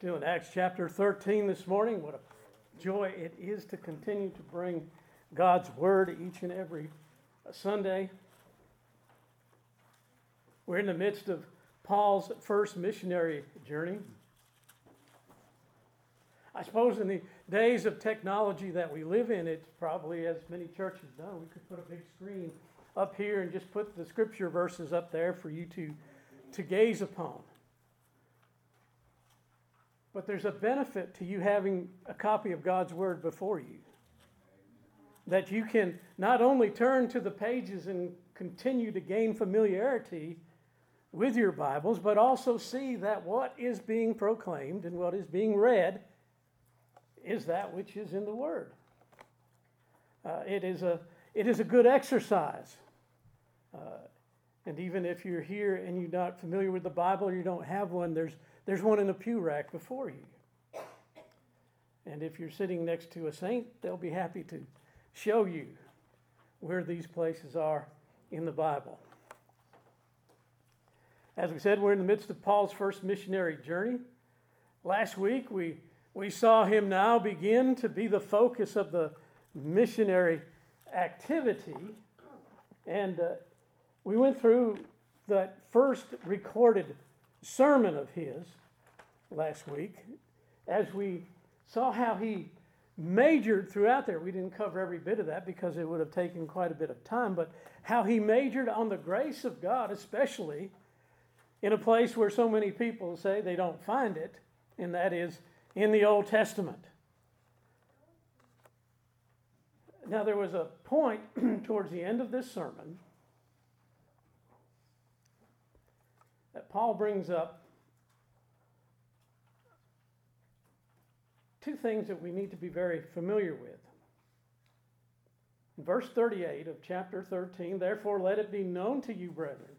In Acts chapter 13 this morning. What a joy it is to continue to bring God's Word each and every Sunday. We're in the midst of Paul's first missionary journey. I suppose in the days of technology that we live in, it's probably as many churches done. We could put a big screen up here and just put the scripture verses up there for you to, to gaze upon. But there's a benefit to you having a copy of God's Word before you. That you can not only turn to the pages and continue to gain familiarity with your Bibles, but also see that what is being proclaimed and what is being read is that which is in the Word. Uh, it, is a, it is a good exercise. Uh, and even if you're here and you're not familiar with the Bible or you don't have one, there's, there's one in the pew rack before you. And if you're sitting next to a saint, they'll be happy to show you where these places are in the Bible. As we said, we're in the midst of Paul's first missionary journey. Last week, we we saw him now begin to be the focus of the missionary activity. And uh, we went through that first recorded sermon of his last week as we saw how he majored throughout there. We didn't cover every bit of that because it would have taken quite a bit of time, but how he majored on the grace of God, especially in a place where so many people say they don't find it, and that is in the Old Testament. Now, there was a point towards the end of this sermon Paul brings up two things that we need to be very familiar with. In verse 38 of chapter 13, therefore let it be known to you, brethren,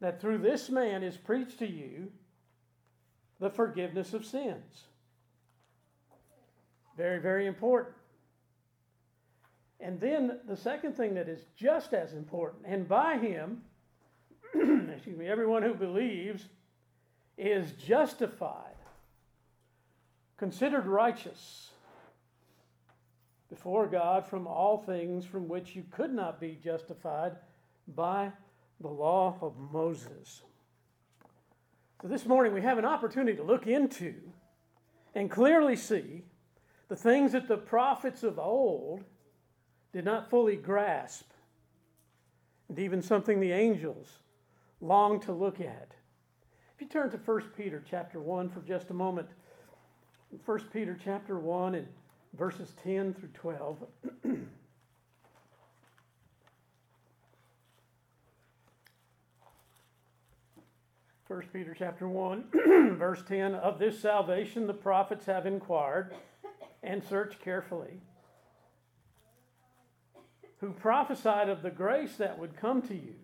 that through this man is preached to you the forgiveness of sins. Very, very important. And then the second thing that is just as important, and by him, excuse me, everyone who believes is justified, considered righteous before God from all things from which you could not be justified by the law of Moses. So this morning we have an opportunity to look into and clearly see the things that the prophets of old did not fully grasp, and even something the angels long to look at. If you turn to 1 Peter chapter 1 for just a moment, 1 Peter chapter 1 and verses 10 through 12. 1 Peter chapter 1, verse 10 Of this salvation the prophets have inquired and searched carefully, who prophesied of the grace that would come to you,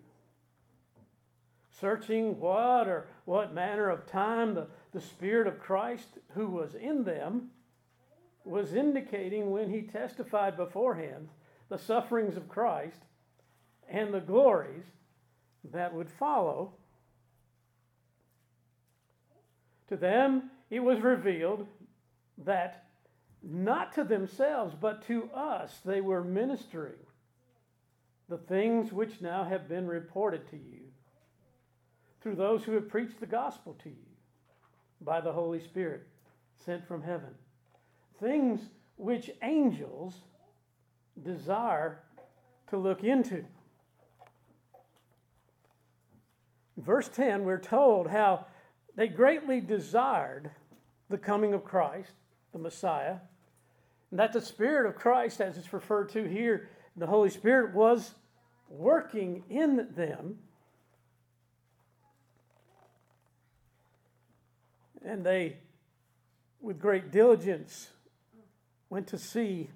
searching what or what manner of time the, the Spirit of Christ who was in them was indicating when he testified beforehand the sufferings of Christ and the glories that would follow. To them it was revealed that not to themselves, but to us, they were ministering the things which now have been reported to you through those who have preached the gospel to you by the Holy Spirit sent from heaven. Things which angels desire to look into. verse 10, we're told how they greatly desired the coming of Christ, the Messiah, and that the Spirit of Christ, as it's referred to here, the Holy Spirit was working in them. And they, with great diligence, went to see,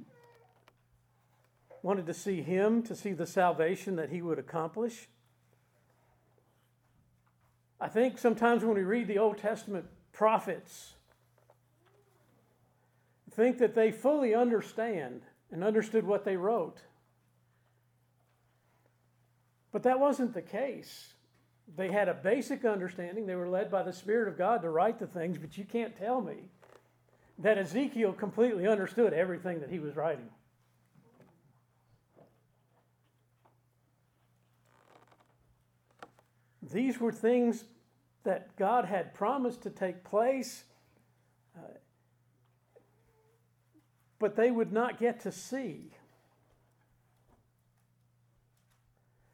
wanted to see Him, to see the salvation that He would accomplish. I think sometimes when we read the Old Testament prophets, think that they fully understand and understood what they wrote. But that wasn't the case. They had a basic understanding. They were led by the Spirit of God to write the things, but you can't tell me that Ezekiel completely understood everything that he was writing. These were things that God had promised to take place, uh, but they would not get to see.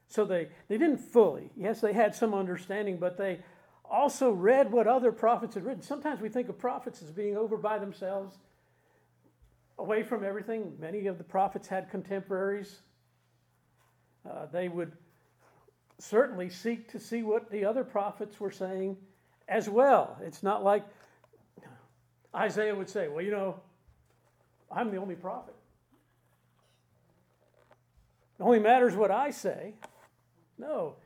So they, they didn't fully. Yes, they had some understanding, but they also read what other prophets had written. Sometimes we think of prophets as being over by themselves, away from everything. Many of the prophets had contemporaries. Uh, they would certainly seek to see what the other prophets were saying as well. It's not like Isaiah would say, Well, you know, I'm the only prophet. It only matters what I say. No,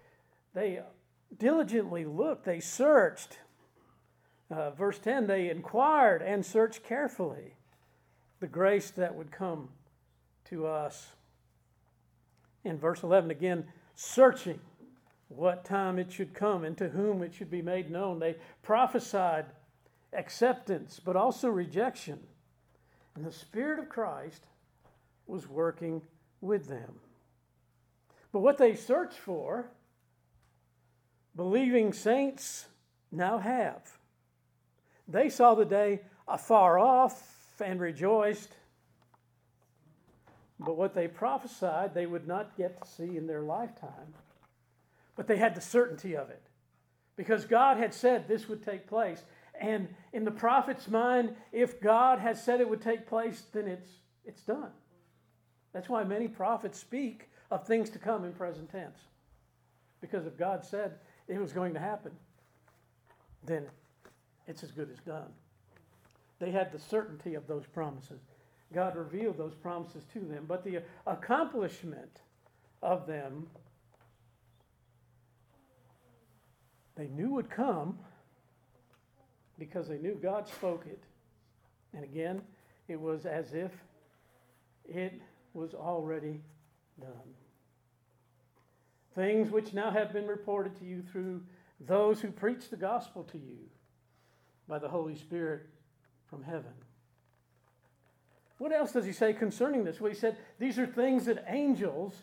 they diligently looked, they searched. Uh, verse 10 they inquired and searched carefully the grace that would come to us. In verse 11, again, searching what time it should come and to whom it should be made known. They prophesied acceptance, but also rejection. And the Spirit of Christ was working with them. But what they searched for, believing saints now have. They saw the day afar off and rejoiced. But what they prophesied, they would not get to see in their lifetime but they had the certainty of it because God had said this would take place. And in the prophet's mind, if God has said it would take place, then it's, it's done. That's why many prophets speak of things to come in present tense. Because if God said it was going to happen, then it's as good as done. They had the certainty of those promises. God revealed those promises to them, but the accomplishment of them they knew would come because they knew God spoke it. And again, it was as if it was already done. Things which now have been reported to you through those who preach the gospel to you by the Holy Spirit from heaven. What else does he say concerning this? Well, he said these are things that angels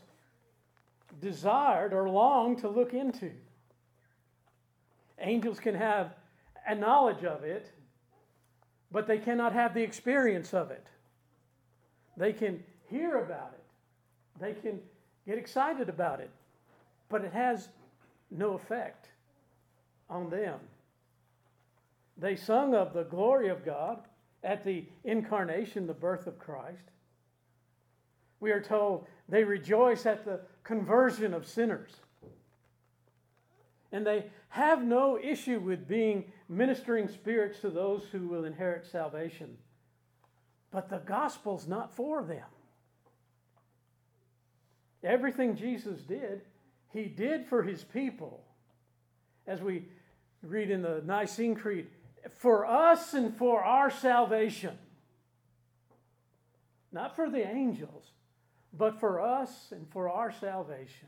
desired or longed to look into. Angels can have a knowledge of it, but they cannot have the experience of it. They can hear about it, they can get excited about it, but it has no effect on them. They sung of the glory of God at the incarnation, the birth of Christ. We are told they rejoice at the conversion of sinners. And they have no issue with being ministering spirits to those who will inherit salvation. But the gospel's not for them. Everything Jesus did, he did for his people. As we read in the Nicene Creed, for us and for our salvation. Not for the angels, but for us and for our salvation.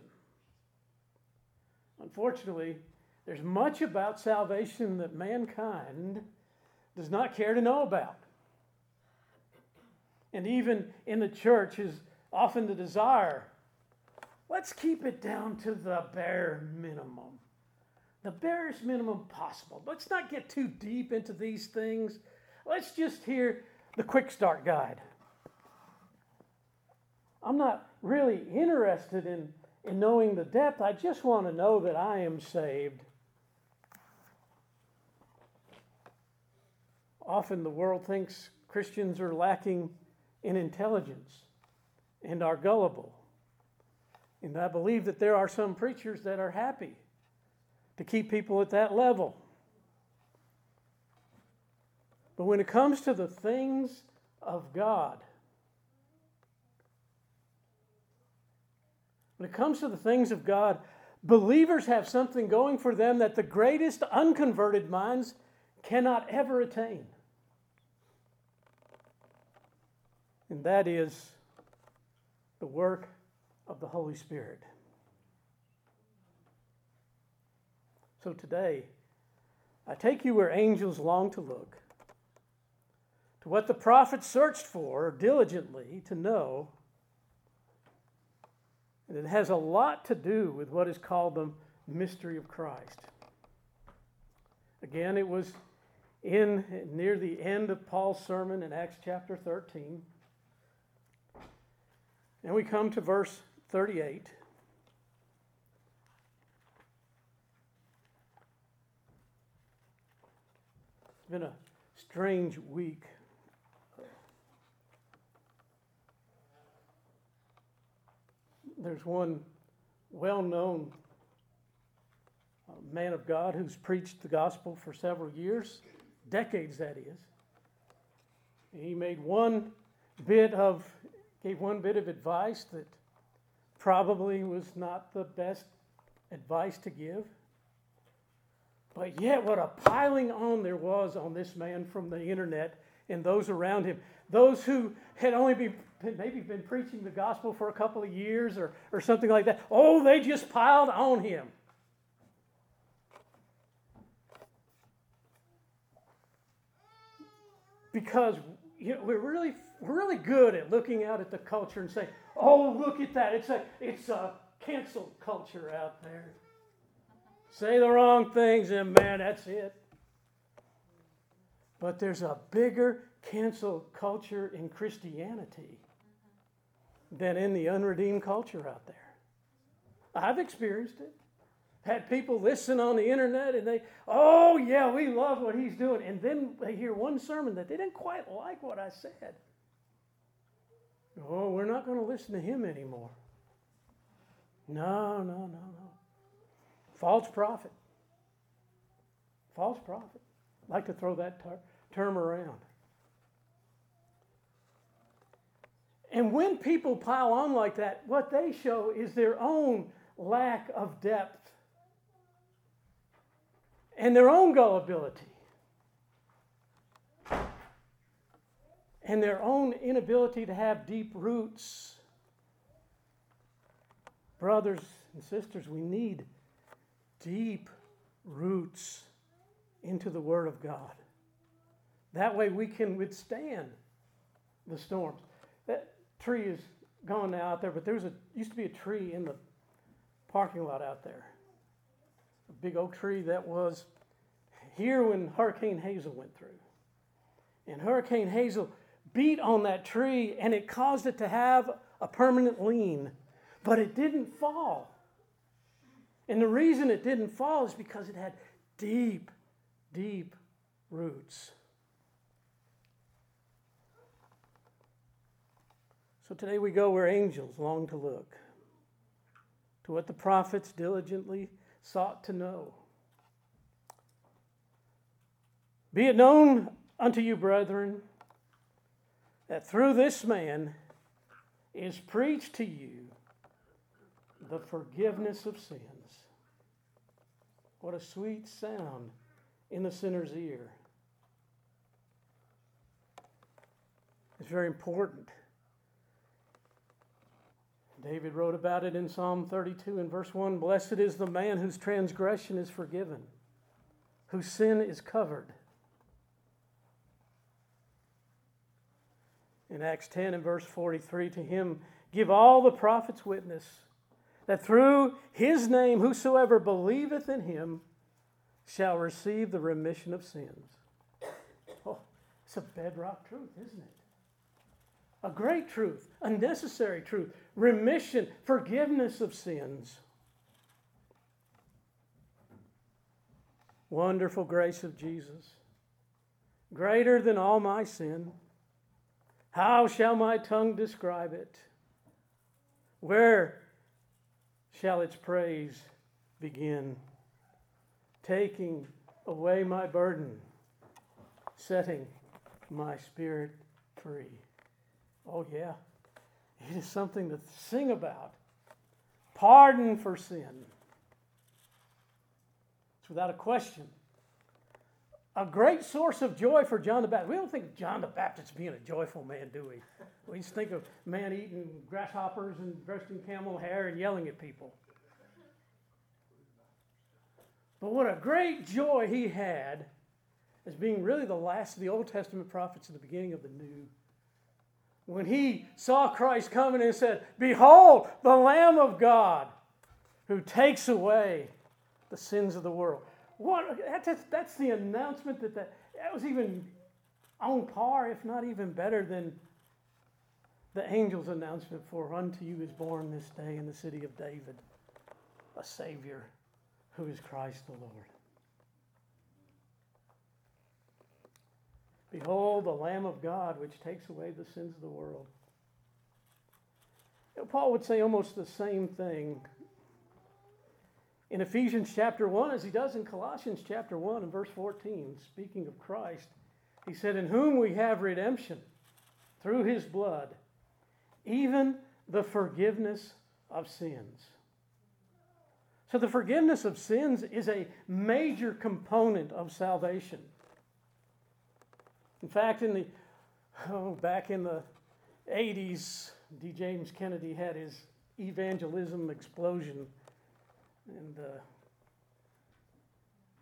Unfortunately, there's much about salvation that mankind does not care to know about. And even in the church is often the desire let's keep it down to the bare minimum, the barest minimum possible. Let's not get too deep into these things. Let's just hear the quick start guide. I'm not really interested in in knowing the depth. I just want to know that I am saved. Often the world thinks Christians are lacking in intelligence and are gullible. And I believe that there are some preachers that are happy to keep people at that level. But when it comes to the things of God, When it comes to the things of God, believers have something going for them that the greatest unconverted minds cannot ever attain. And that is the work of the Holy Spirit. So today, I take you where angels long to look, to what the prophets searched for diligently to know. And it has a lot to do with what is called the mystery of Christ. Again, it was in near the end of Paul's sermon in Acts chapter 13. And we come to verse 38. It's been a strange week. There's one well known uh, man of God who's preached the gospel for several years, decades that is. He made one bit of, gave one bit of advice that probably was not the best advice to give. But yet, what a piling on there was on this man from the internet and those around him. Those who had only been, maybe been preaching the gospel for a couple of years or, or something like that. Oh, they just piled on him. Because you know, we're really we're really good at looking out at the culture and saying, "Oh, look at that! It's a it's a cancel culture out there." Say the wrong things, and man, that's it. But there's a bigger cancel culture in Christianity than in the unredeemed culture out there. I've experienced it. Had people listen on the internet and they, oh, yeah, we love what he's doing. And then they hear one sermon that they didn't quite like what I said. Oh, we're not going to listen to him anymore. No, no, no, no. False prophet. False prophet. I like to throw that ter- term around. And when people pile on like that, what they show is their own lack of depth and their own gullibility and their own inability to have deep roots. Brothers and sisters, we need deep roots into the Word of God. That way we can withstand the storms. That tree is gone now out there, but there was a used to be a tree in the parking lot out there. A big oak tree that was here when Hurricane Hazel went through. And Hurricane Hazel beat on that tree and it caused it to have a permanent lean, but it didn't fall. And the reason it didn't fall is because it had deep, deep roots. So today we go where angels long to look, to what the prophets diligently sought to know. Be it known unto you, brethren, that through this man is preached to you the forgiveness of sins. What a sweet sound in the sinner's ear. It's very important. David wrote about it in Psalm 32 and verse 1 Blessed is the man whose transgression is forgiven, whose sin is covered. In Acts 10 and verse 43, to him give all the prophets witness that through his name whosoever believeth in him shall receive the remission of sins. Oh, it's a bedrock truth, isn't it? A great truth, a necessary truth. Remission, forgiveness of sins. Wonderful grace of Jesus, greater than all my sin. How shall my tongue describe it? Where shall its praise begin. Taking away my burden, setting my spirit free. Oh, yeah, it is something to sing about. Pardon for sin. It's without a question a great source of joy for John the Baptist. We don't think of John the Baptist being a joyful man, do we? We just think of man eating grasshoppers and dressed in camel hair and yelling at people. But what a great joy he had as being really the last of the Old Testament prophets at the beginning of the New. When he saw Christ coming and said, Behold, the Lamb of God who takes away the sins of the world. What, that's, that's the announcement that, that that was even on par, if not even better than the angel's announcement for unto you is born this day in the city of David a Savior who is Christ the Lord. Behold, the Lamb of God, which takes away the sins of the world. Paul would say almost the same thing in Ephesians chapter 1 as he does in Colossians chapter 1 and verse 14, speaking of Christ. He said, In whom we have redemption through his blood, even the forgiveness of sins. So, the forgiveness of sins is a major component of salvation. In fact, in the oh, back in the 80s, D. James Kennedy had his evangelism explosion. And uh,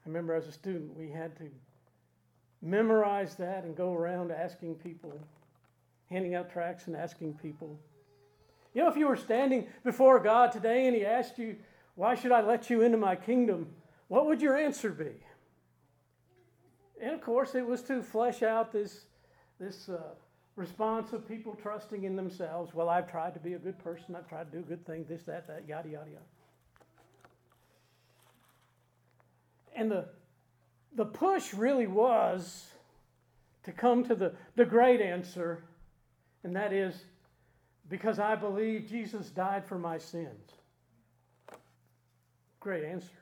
I remember as a student, we had to memorize that and go around asking people, handing out tracts and asking people. You know, if you were standing before God today and He asked you, Why should I let you into my kingdom? What would your answer be? And of course, it was to flesh out this, this uh, response of people trusting in themselves. Well, I've tried to be a good person, I've tried to do a good thing, this, that, that, yada, yada, yada. And the, the push really was to come to the, the great answer, and that is because I believe Jesus died for my sins. Great answer.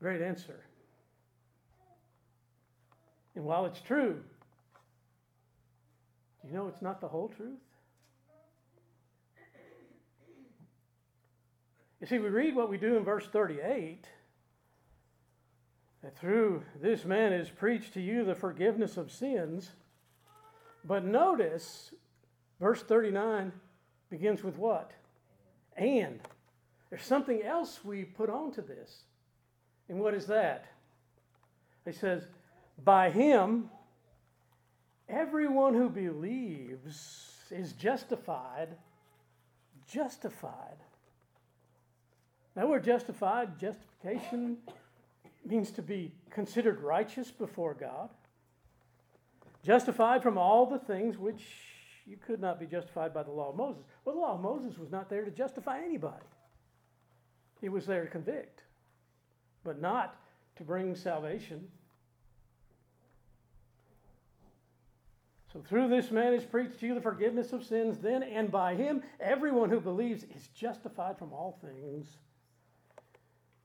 Great answer. And while it's true, do you know it's not the whole truth? You see, we read what we do in verse 38 that through this man is preached to you the forgiveness of sins. But notice, verse 39 begins with what? And. There's something else we put onto this. And what is that? He says, by him, everyone who believes is justified. Justified. Now, we're justified. Justification means to be considered righteous before God. Justified from all the things which you could not be justified by the law of Moses. Well, the law of Moses was not there to justify anybody, it was there to convict, but not to bring salvation. So through this man is preached to you the forgiveness of sins, then, and by him everyone who believes is justified from all things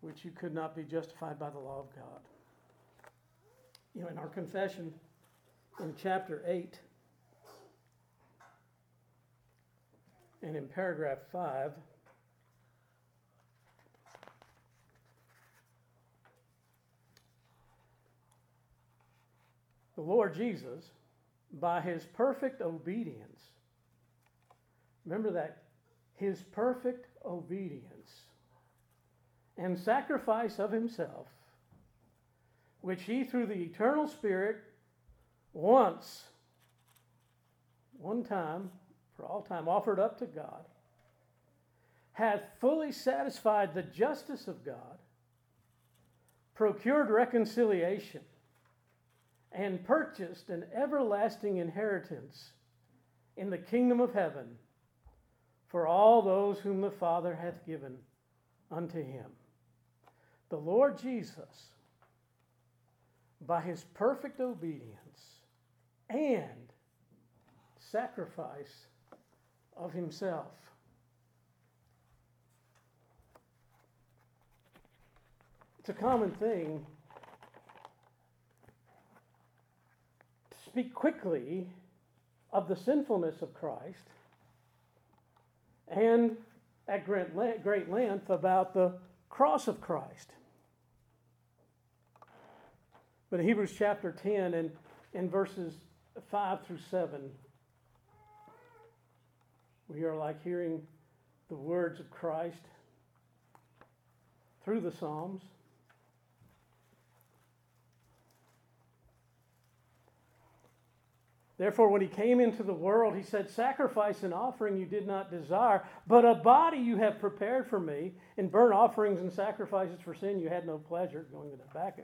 which you could not be justified by the law of God. You know, in our confession in chapter 8 and in paragraph 5, the Lord Jesus by his perfect obedience. Remember that his perfect obedience and sacrifice of himself, which he through the eternal Spirit once, one time, for all time, offered up to God, hath fully satisfied the justice of God, procured reconciliation and purchased an everlasting inheritance in the kingdom of heaven for all those whom the Father hath given unto him. The Lord Jesus, by his perfect obedience and sacrifice of himself, it's a common thing to speak quickly of the sinfulness of Christ and at great length about the cross of Christ. But Hebrews chapter 10 and in verses 5 through 7, we are like hearing the words of Christ through the Psalms. Therefore, when he came into the world, he said, Sacrifice and offering you did not desire, but a body you have prepared for me, and burnt offerings and sacrifices for sin you had no pleasure. Going to the back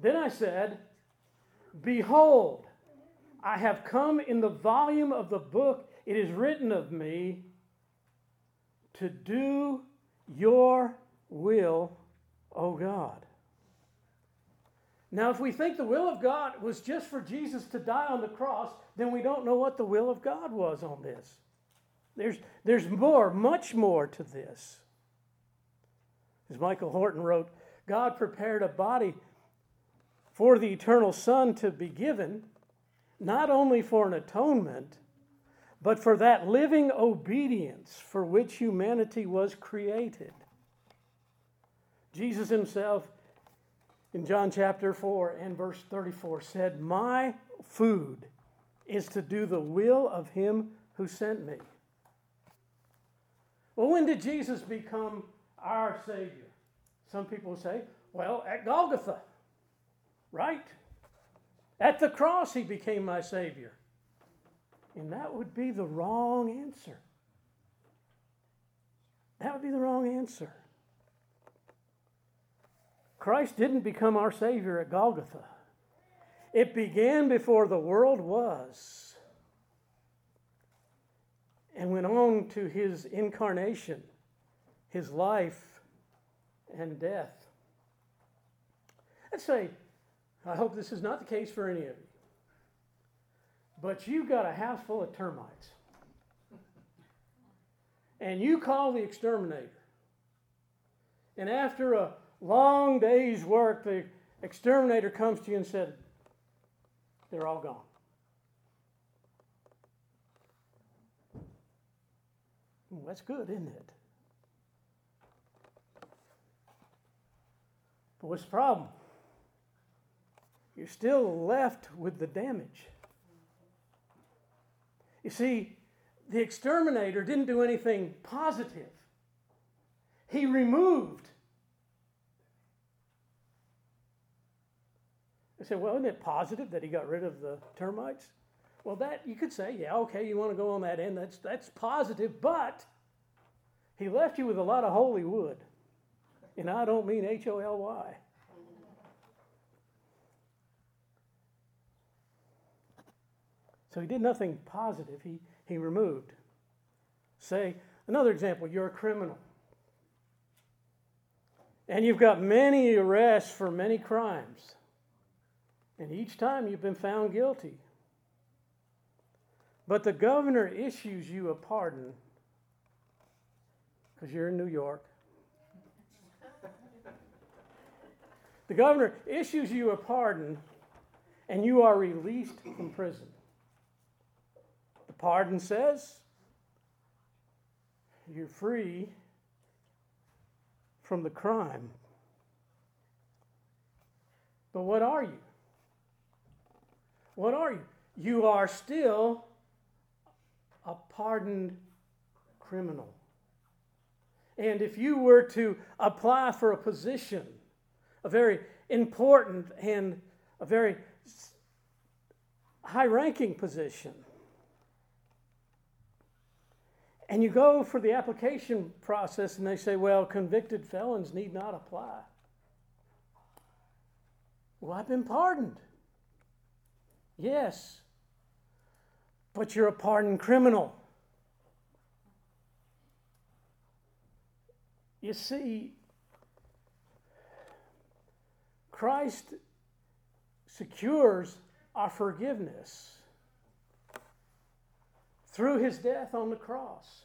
then I said, Behold, I have come in the volume of the book, it is written of me to do your will, O God. Now, if we think the will of God was just for Jesus to die on the cross, then we don't know what the will of God was on this. There's, there's more, much more to this. As Michael Horton wrote, God prepared a body for the eternal Son to be given, not only for an atonement, but for that living obedience for which humanity was created. Jesus himself in John chapter 4 and verse 34 said, My food is to do the will of him who sent me. Well, when did Jesus become our Savior? Some people say, well, at Golgotha, right? At the cross, he became my Savior. And that would be the wrong answer. That would be the wrong answer. Christ didn't become our Savior at Golgotha. It began before the world was and went on to his incarnation, his life, and death. Let's say, I hope this is not the case for any of you, but you've got a house full of termites. And you call the exterminator. And after a long day's work, the exterminator comes to you and said, They're all gone. Well, that's good, isn't it? But what's the problem? You're still left with the damage. You see, the exterminator didn't do anything positive. He removed I said, well, isn't it positive that he got rid of the termites? Well, that you could say, yeah, okay, you want to go on that end. That's that's positive, but he left you with a lot of holy wood, and I don't mean H O L Y. So he did nothing positive. He he removed. Say another example. You're a criminal. And you've got many arrests for many crimes. And each time you've been found guilty. But the governor issues you a pardon because you're in New York. the governor issues you a pardon and you are released from prison. Pardon says you're free from the crime. But what are you? What are you? You are still a pardoned criminal. And if you were to apply for a position, a very important and a very high ranking position, and you go for the application process and they say, well, convicted felons need not apply. Well, I've been pardoned. Yes. But you're a pardoned criminal. You see, Christ secures our forgiveness through his death on the cross.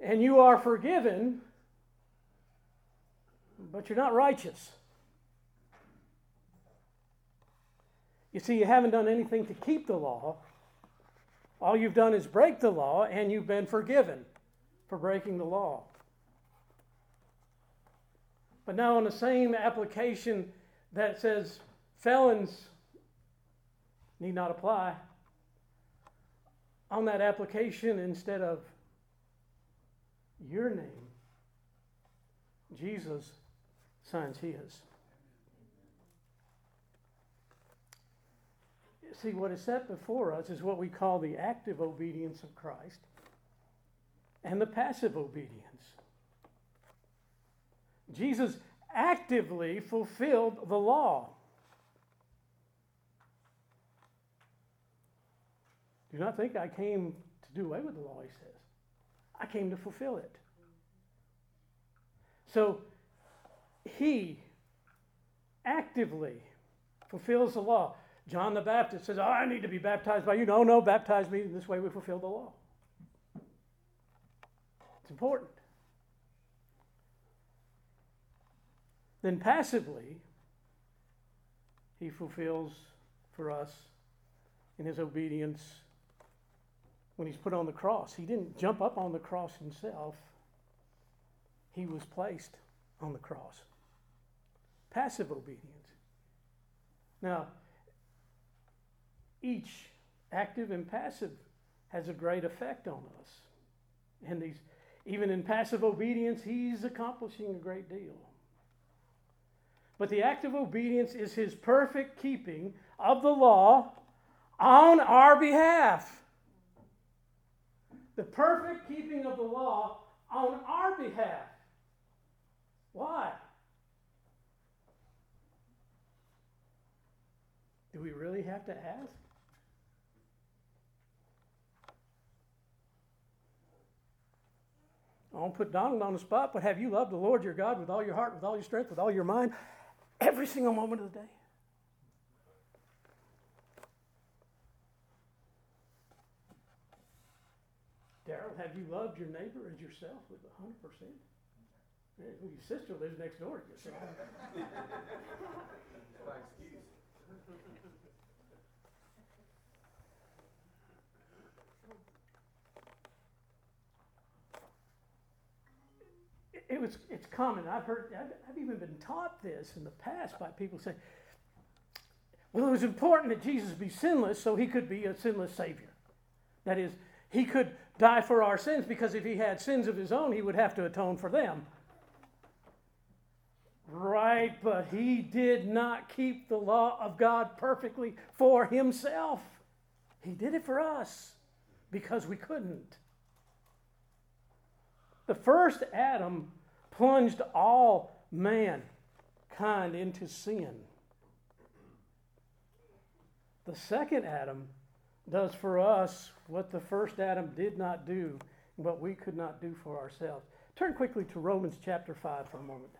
And you are forgiven, but you're not righteous. You see, you haven't done anything to keep the law. All you've done is break the law, and you've been forgiven for breaking the law. But now, on the same application that says felons need not apply, on that application, instead of your name, Jesus signs his. see, what is set before us is what we call the active obedience of Christ and the passive obedience. Jesus actively fulfilled the law. Do not think I came to do away with the law, he says. I came to fulfill it. So he actively fulfills the law. John the Baptist says, oh, I need to be baptized by you. No, no, baptize me. This way we fulfill the law. It's important. Then passively, he fulfills for us in his obedience when he's put on the cross. He didn't jump up on the cross himself, he was placed on the cross. Passive obedience. Now, each active and passive has a great effect on us. And these, even in passive obedience, he's accomplishing a great deal. But the active obedience is his perfect keeping of the law on our behalf. The perfect keeping of the law on our behalf. Why? Do we really have to ask? I won't put Donald on the spot, but have you loved the Lord your God with all your heart, with all your strength, with all your mind, every single moment of the day? Have you loved your neighbor as yourself with 100%? Well, your sister lives next door to you. It was it's common. I've heard I've, I've, even been taught this in the past by people saying, well, it was important that Jesus be sinless so he could be a sinless Savior. That is, he could die for our sins because if he had sins of his own, he would have to atone for them. Right, but he did not keep the law of God perfectly for himself. He did it for us because we couldn't. The first Adam plunged all mankind into sin. The second Adam does for us what the first Adam did not do, what we could not do for ourselves. Turn quickly to Romans chapter 5 for a moment.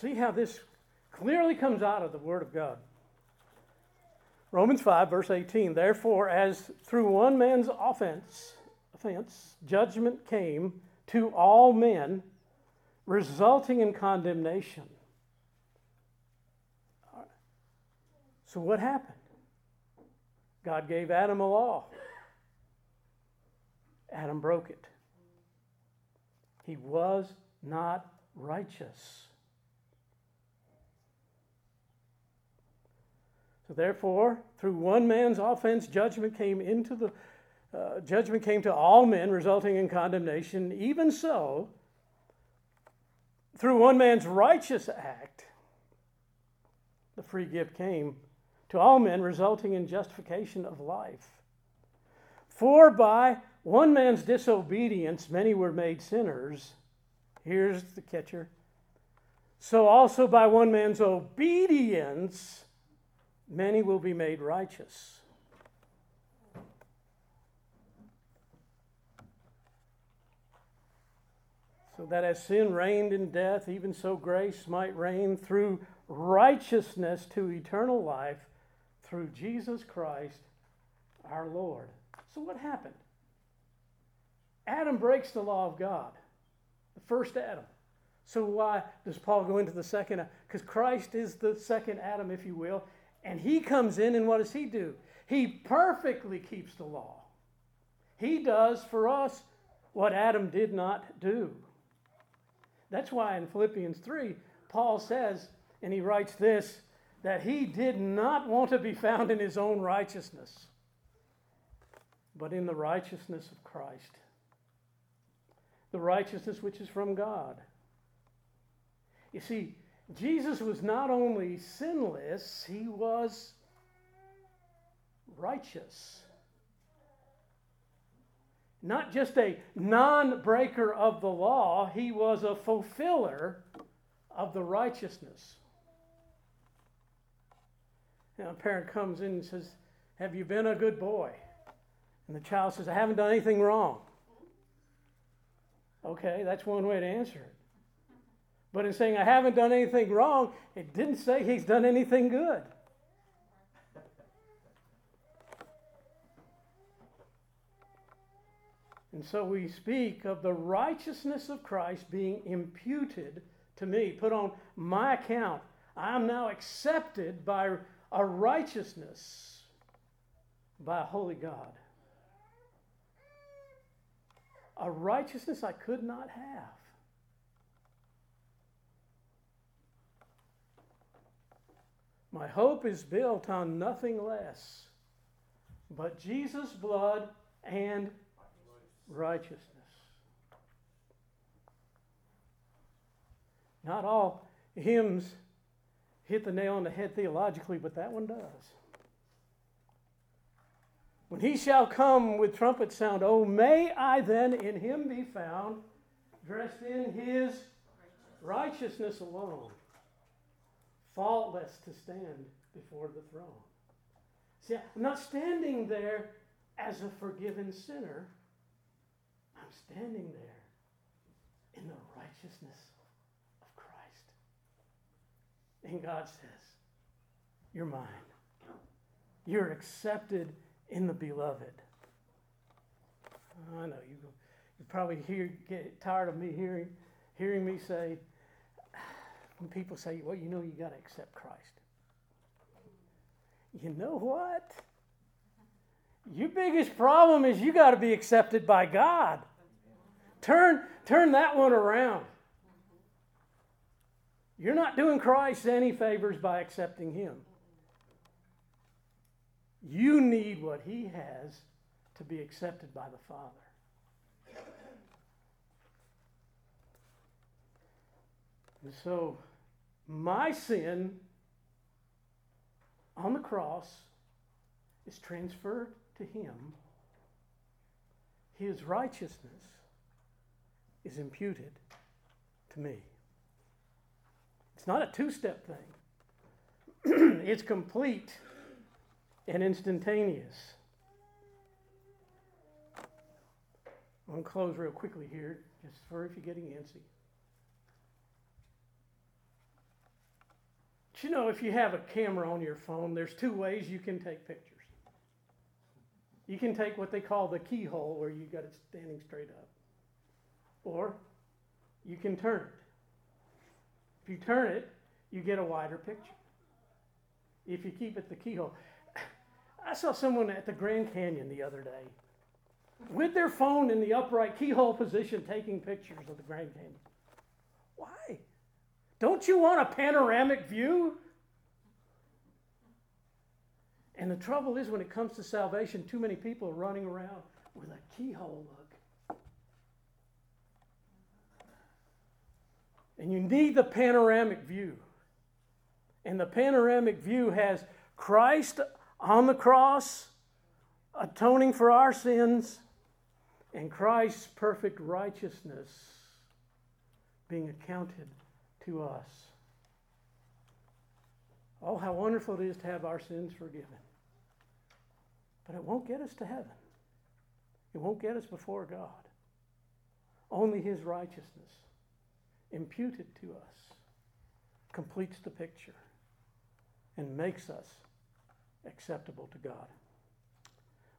See how this clearly comes out of the Word of God. Romans 5, verse 18. Therefore, as through one man's offense, offense, judgment came to all men, resulting in condemnation. So, what happened? God gave Adam a law. Adam broke it. He was not righteous. So therefore, through one man's offense, judgment came into the uh, judgment came to all men, resulting in condemnation. Even so, through one man's righteous act, the free gift came to all men, resulting in justification of life. For by one man's disobedience, many were made sinners. Here's the catcher. So also by one man's obedience, many will be made righteous. So that as sin reigned in death, even so grace might reign through righteousness to eternal life through Jesus Christ our Lord. So what happened? Adam breaks the law of God, the first Adam. So why does Paul go into the second? Because Christ is the second Adam, if you will, and he comes in, and what does he do? He perfectly keeps the law. He does for us what Adam did not do. That's why in Philippians 3, Paul says, and he writes this, that he did not want to be found in his own righteousness, but in the righteousness of Christ. the righteousness which is from God. You see, Jesus was not only sinless, he was righteous. Not just a non breaker of the law, he was a fulfiller of the righteousness. Now, a parent comes in and says, Have you been a good boy? And the child says, I haven't done anything wrong. Okay, that's one way to answer it. But in saying, I haven't done anything wrong, it didn't say he's done anything good. And so we speak of the righteousness of Christ being imputed to me, put on my account. I am now accepted by a righteousness by a holy God. A righteousness I could not have. My hope is built on nothing less but Jesus' blood and righteousness. Not all hymns hit the nail on the head theologically, but that one does. When he shall come with trumpet sound, oh, may I then in him be found, dressed in his righteousness alone, faultless to stand before the throne. See, I'm not standing there as a forgiven sinner. I'm standing there in the righteousness of Christ. And God says, You're mine. You're accepted in the beloved. I know you, you probably hear, get tired of me hearing, hearing me say, when people say, well, you know, you got to accept Christ. You know what? Your biggest problem is you got to be accepted by God. Turn, turn that one around. You're not doing Christ any favors by accepting Him. You need what He has to be accepted by the Father. And so, my sin on the cross is transferred to Him. His righteousness is imputed to me. It's not a two step thing, it's complete and instantaneous. I'm going to close real quickly here, just for if you're getting antsy. But you know, if you have a camera on your phone, there's two ways you can take pictures. You can take what they call the keyhole, where you got it standing straight up, or you can turn it. If you turn it, you get a wider picture. If you keep it the keyhole. I saw someone at the Grand Canyon the other day with their phone in the upright keyhole position taking pictures of the Grand Canyon. Why? Don't you want a panoramic view? And the trouble is, when it comes to salvation, too many people are running around with a keyhole look. And you need the panoramic view. And the panoramic view has Christ on the cross, atoning for our sins, and Christ's perfect righteousness being accounted to us. Oh, how wonderful it is to have our sins forgiven. But it won't get us to heaven. It won't get us before God. Only His righteousness, imputed to us, completes the picture and makes us acceptable to God.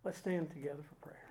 Let's stand together for prayer.